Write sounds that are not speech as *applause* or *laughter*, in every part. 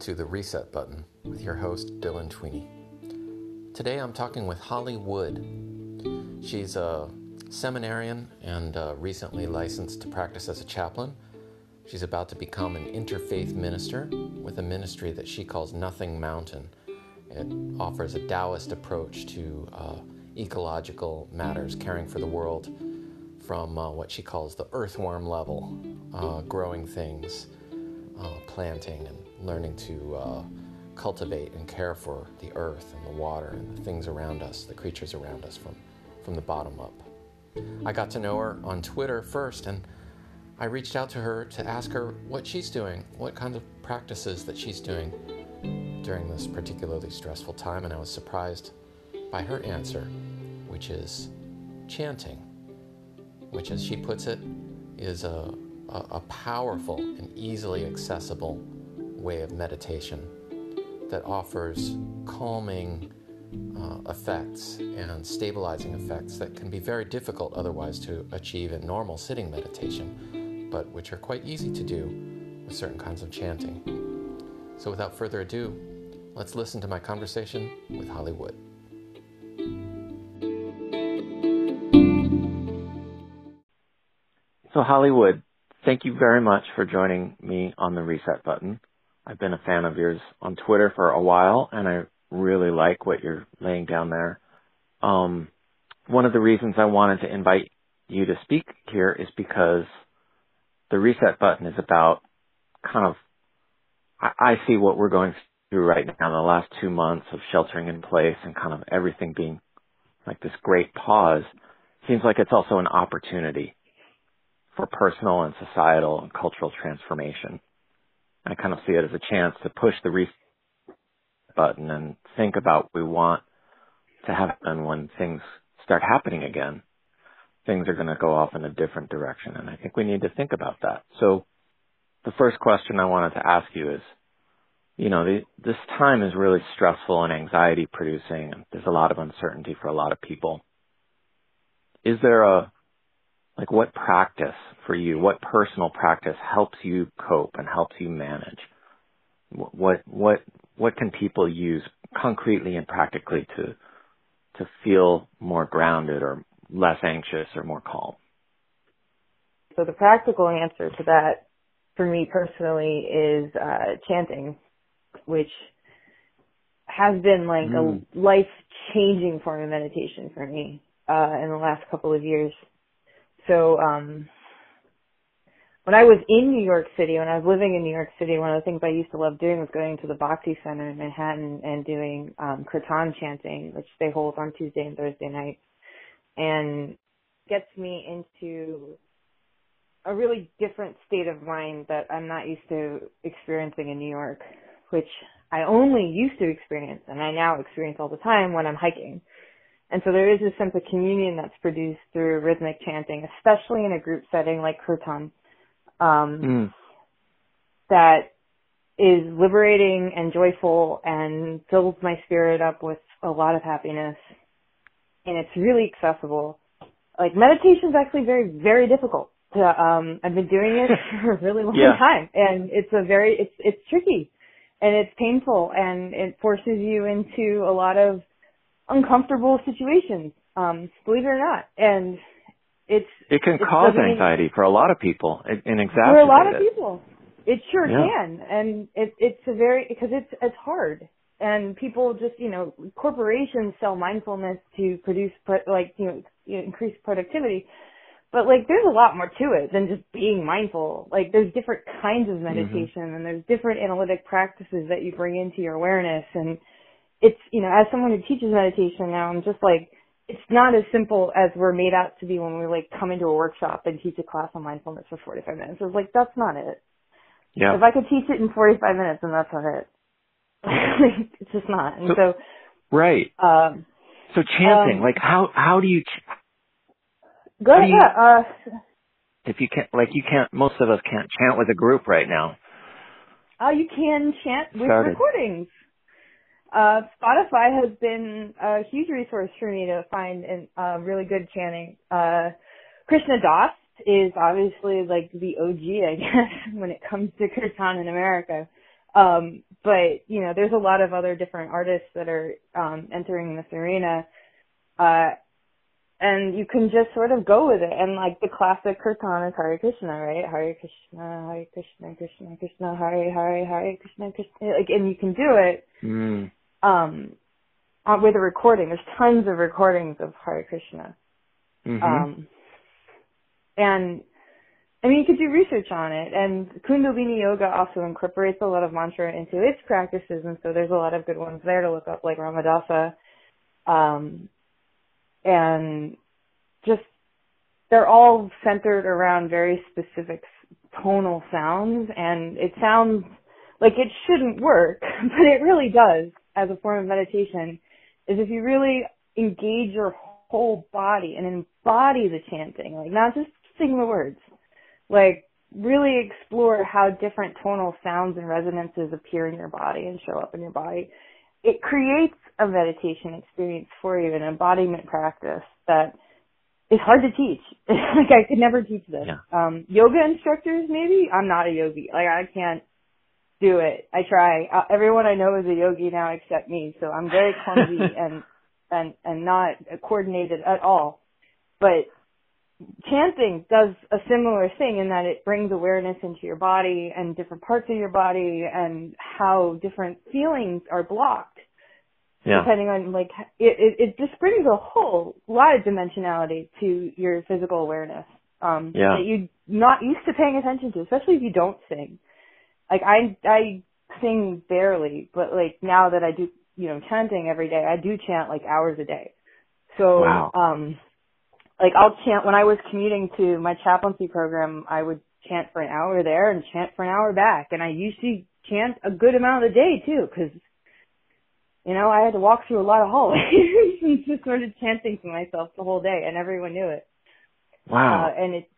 to the Reset Button with your host, Dylan Tweney. Today I'm talking with Holly Wood. She's a seminarian and uh, recently licensed to practice as a chaplain. She's about to become an interfaith minister with a ministry that she calls Nothing Mountain. It offers a Taoist approach to uh, ecological matters, caring for the world from uh, what she calls the earthworm level, uh, growing things, uh, planting, and learning to uh, cultivate and care for the earth and the water and the things around us, the creatures around us from, from the bottom up. I got to know her on Twitter first, and I reached out to her to ask her what she's doing, what kinds of practices that she's doing during this particularly stressful time, and I was surprised by her answer, which is chanting, which, as she puts it, is a, a, a powerful and easily accessible way of meditation that offers calming uh, effects and stabilizing effects that can be very difficult otherwise to achieve in normal sitting meditation, but which are quite easy to do with certain kinds of chanting. So, without further ado, let's listen to my conversation with Holly Wood. So, Holly Wood, thank you very much for joining me on the reset button. I've been a fan of yours on Twitter for a while, and I really like what you're laying down there. Um, one of the reasons I wanted to invite you to speak here is because the reset button is about kind of, I, I see what we're going through right now in the last two months of sheltering in place and kind of everything being like this great pause. Seems like it's also an opportunity for personal and societal and cultural transformation. I kind of see it as a chance to push the reset button and think about what we want to happen when things start happening again. Things are going to go off in a different direction. And I think we need to think about that. So the first question I wanted to ask you is, you know, the, this time is really stressful and anxiety producing. There's a lot of uncertainty for a lot of people. Is there a, like what practice for you, what personal practice helps you cope and helps you manage? What, what, what can people use concretely and practically to, to feel more grounded or less anxious or more calm? So the practical answer to that for me personally is uh, chanting, which has been like mm. a life changing form of meditation for me uh, in the last couple of years. So um, when I was in New York City, when I was living in New York City, one of the things I used to love doing was going to the Bhakti Center in Manhattan and doing um, kirtan chanting, which they hold on Tuesday and Thursday nights, and gets me into a really different state of mind that I'm not used to experiencing in New York, which I only used to experience and I now experience all the time when I'm hiking. And so there is a sense of communion that's produced through rhythmic chanting, especially in a group setting like kirtan, um, mm. that is liberating and joyful and fills my spirit up with a lot of happiness. And it's really accessible. Like meditation is actually very, very difficult. To, um, I've been doing it *laughs* for a really long yeah. time, and it's a very, it's it's tricky, and it's painful, and it forces you into a lot of uncomfortable situations. Um, believe it or not, and it's it can cause anxiety for a lot of people and exacerbate for a lot of people. It sure yeah. can, and it, it's a very because it's it's hard, and people just you know corporations sell mindfulness to produce like you know increase productivity, but like there's a lot more to it than just being mindful. Like there's different kinds of mm-hmm. meditation, mm-hmm. and there's different analytic practices that you bring into your awareness, and it's you know as someone who teaches meditation now, I'm just like it's not as simple as we're made out to be when we like come into a workshop and teach a class on mindfulness for 45 minutes. It's like, that's not it. Yeah. If I could teach it in 45 minutes, then that's not it. *laughs* it's just not. And so, so right. Um, so chanting, um, like how, how do you, ch- go ahead. You, uh, if you can't, like you can't, most of us can't chant with a group right now. Oh, you can chant with Started. recordings. Uh, Spotify has been a huge resource for me to find in, uh, really good chanting. Uh, Krishna Das is obviously like the OG, I *laughs* guess, when it comes to kirtan in America. Um, but you know, there's a lot of other different artists that are um, entering this arena, uh, and you can just sort of go with it. And like the classic kirtan is Hare Krishna, right? Hare Krishna, Hare Krishna, Krishna Krishna, Hare Hare, Hare Krishna, Krishna. Like, and you can do it. Mm. Um, with a recording. There's tons of recordings of Hare Krishna. Mm-hmm. Um, and I mean, you could do research on it. And Kundalini Yoga also incorporates a lot of mantra into its practices, and so there's a lot of good ones there to look up, like Ra Ma Da Sa. Um, and just they're all centered around very specific tonal sounds, and it sounds like it shouldn't work, *laughs* but it really does as a form of meditation. Is if you really engage your whole body and embody the chanting, like not just sing the words like really explore how different tonal sounds and resonances appear in your body and show up in your body. It creates a meditation experience for you, an embodiment practice that is hard to teach. *laughs* like I could never teach this. Yeah. Um, yoga instructors, maybe. I'm not a yogi. Like I can't do it. I try. Uh, everyone I know is a yogi now except me, so I'm very clumsy *laughs* and and and not coordinated at all. But chanting does a similar thing in that it brings awareness into your body and different parts of your body and how different feelings are blocked. Yeah. Depending on like it, it, it just brings a whole lot of dimensionality to your physical awareness. Um Yeah. that you're not used to paying attention to, especially if you don't sing. Like I I sing barely, but like now that I do you know, chanting every day, I do chant like hours a day. So Wow. um like I'll chant when I was commuting to my chaplaincy program, I would chant for an hour there and chant for an hour back, and I usually chant a good amount of the day too, because you know I had to walk through a lot of hallways *laughs* and just sort of chanting to myself the whole day, and everyone knew it. Wow. Uh, and it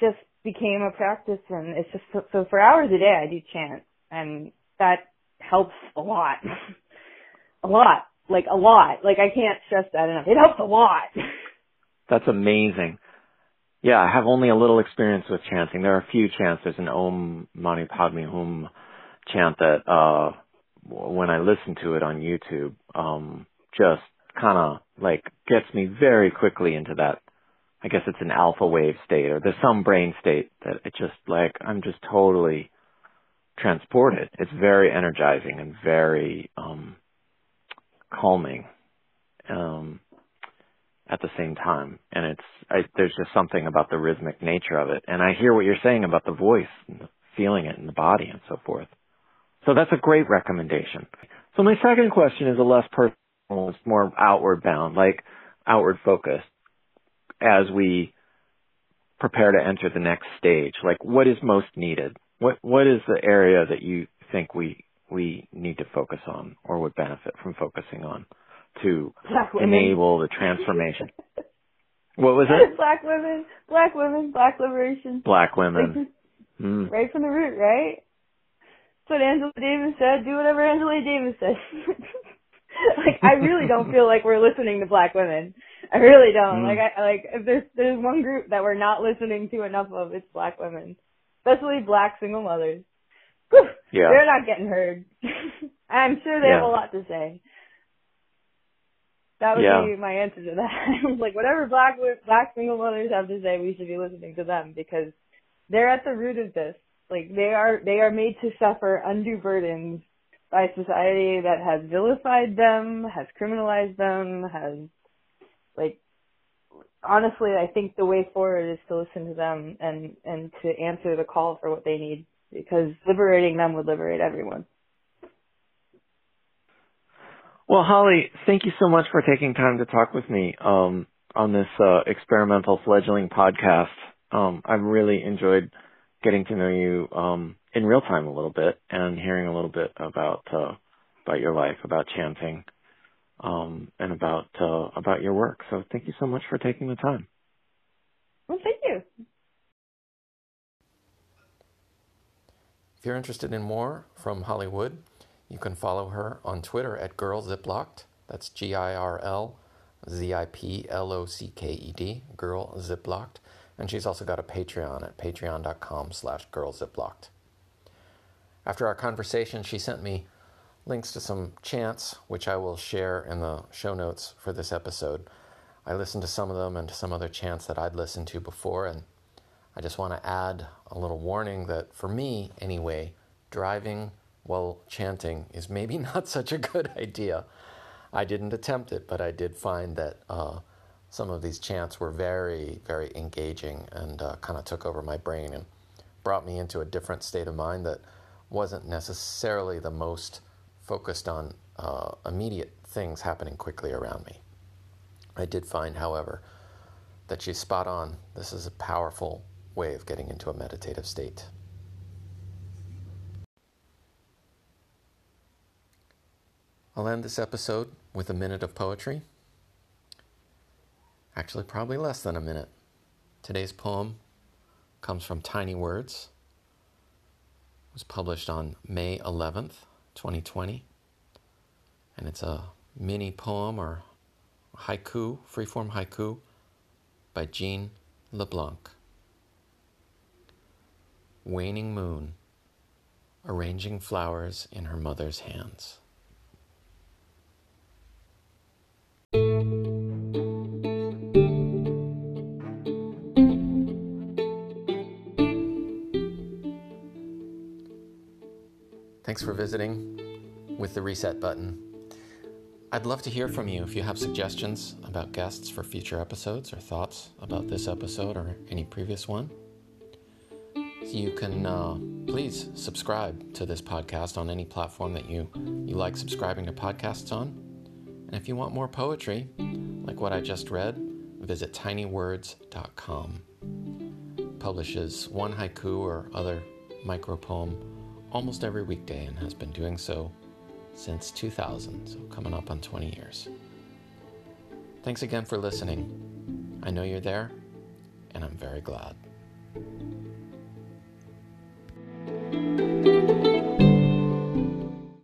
just became a practice, and it's just so, so for hours a day I do chant, and that helps a lot, *laughs* a lot, like a lot. Like I can't stress that enough. It helps a lot. *laughs* That's amazing. Yeah, I have only a little experience with chanting. There are a few chants. There's an Om Mani Padme Hum chant that, uh, when I listen to it on YouTube, um, just kind of like gets me very quickly into that. I guess it's an alpha wave state or there's some brain state that it just like, I'm just totally transported. It's very energizing and very, um, calming. Um, at the same time. And it's, I, there's just something about the rhythmic nature of it. And I hear what you're saying about the voice and the feeling it in the body and so forth. So that's a great recommendation. So my second question is a less personal, it's more outward bound, like outward focused as we prepare to enter the next stage. Like what is most needed? What, what is the area that you think we, we need to focus on or would benefit from focusing on? to enable the transformation. *laughs* what was it? Black women, black women, black liberation. Black women. mm. Right from the root, right? That's what Angela Davis said. Do whatever Angela Davis said. *laughs* *laughs* like I really don't feel like we're listening to black women. I really don't. Mm. Like I like if there's there's one group that we're not listening to enough of, it's black women, especially black single mothers. Whew, yeah, they're not getting heard. *laughs* I'm sure they yeah. have a lot to say. That would yeah. be my answer to that. *laughs* like whatever black black single mothers have to say, we should be listening to them because they're at the root of this. Like they are they are made to suffer undue burdens by society that has vilified them, has criminalized them, has like honestly, I think the way forward is to listen to them and and to answer the call for what they need because liberating them would liberate everyone. Well, Holly, thank you so much for taking time to talk with me um, on this uh, experimental fledgling podcast. Um, I've really enjoyed getting to know you um, in real time a little bit and hearing a little bit about uh, about your life, about chanting, um, and about uh, about your work. So, thank you so much for taking the time. Well, thank you. If you're interested in more from Holly Wood, you can follow her on Twitter at Girl Ziplocked. That's G I R L Z I P L O C K E D, Girl Ziplocked. And she's also got a Patreon at patreon.com slash girlziplocked. After our conversation, she sent me links to some chants, which I will share in the show notes for this episode. I listened to some of them and to some other chants that I'd listened to before, and I just want to add a little warning that for me, anyway, driving while chanting is maybe *laughs* not such a good *laughs* idea. I didn't attempt it, but I did find that uh, some of these chants were very, very engaging and uh, kind of took over my brain and brought me into a different state of mind that wasn't necessarily the most focused on uh, immediate things happening quickly around me. I did find, however, that she's spot on. This is a powerful way of getting into a meditative state. I'll end this episode with a minute of poetry. Actually, probably less than a minute. Today's poem comes from Tiny Words. It was published on May 11th, 2020. And it's a mini poem or haiku, freeform haiku by Jean LeBlanc. Waning moon, arranging flowers in her mother's hands. Thanks for visiting with the reset button. I'd love to hear from you if you have suggestions about guests for future episodes or thoughts about this episode or any previous one. You can uh, please subscribe to this podcast on any platform that you, you like subscribing to podcasts on. And if you want more poetry, like what I just read, visit tinywords.com. Publishes one haiku or other micro poem almost every weekday and has been doing so since 2000, so coming up on 20 years. Thanks again for listening. I know you're there, and I'm very glad.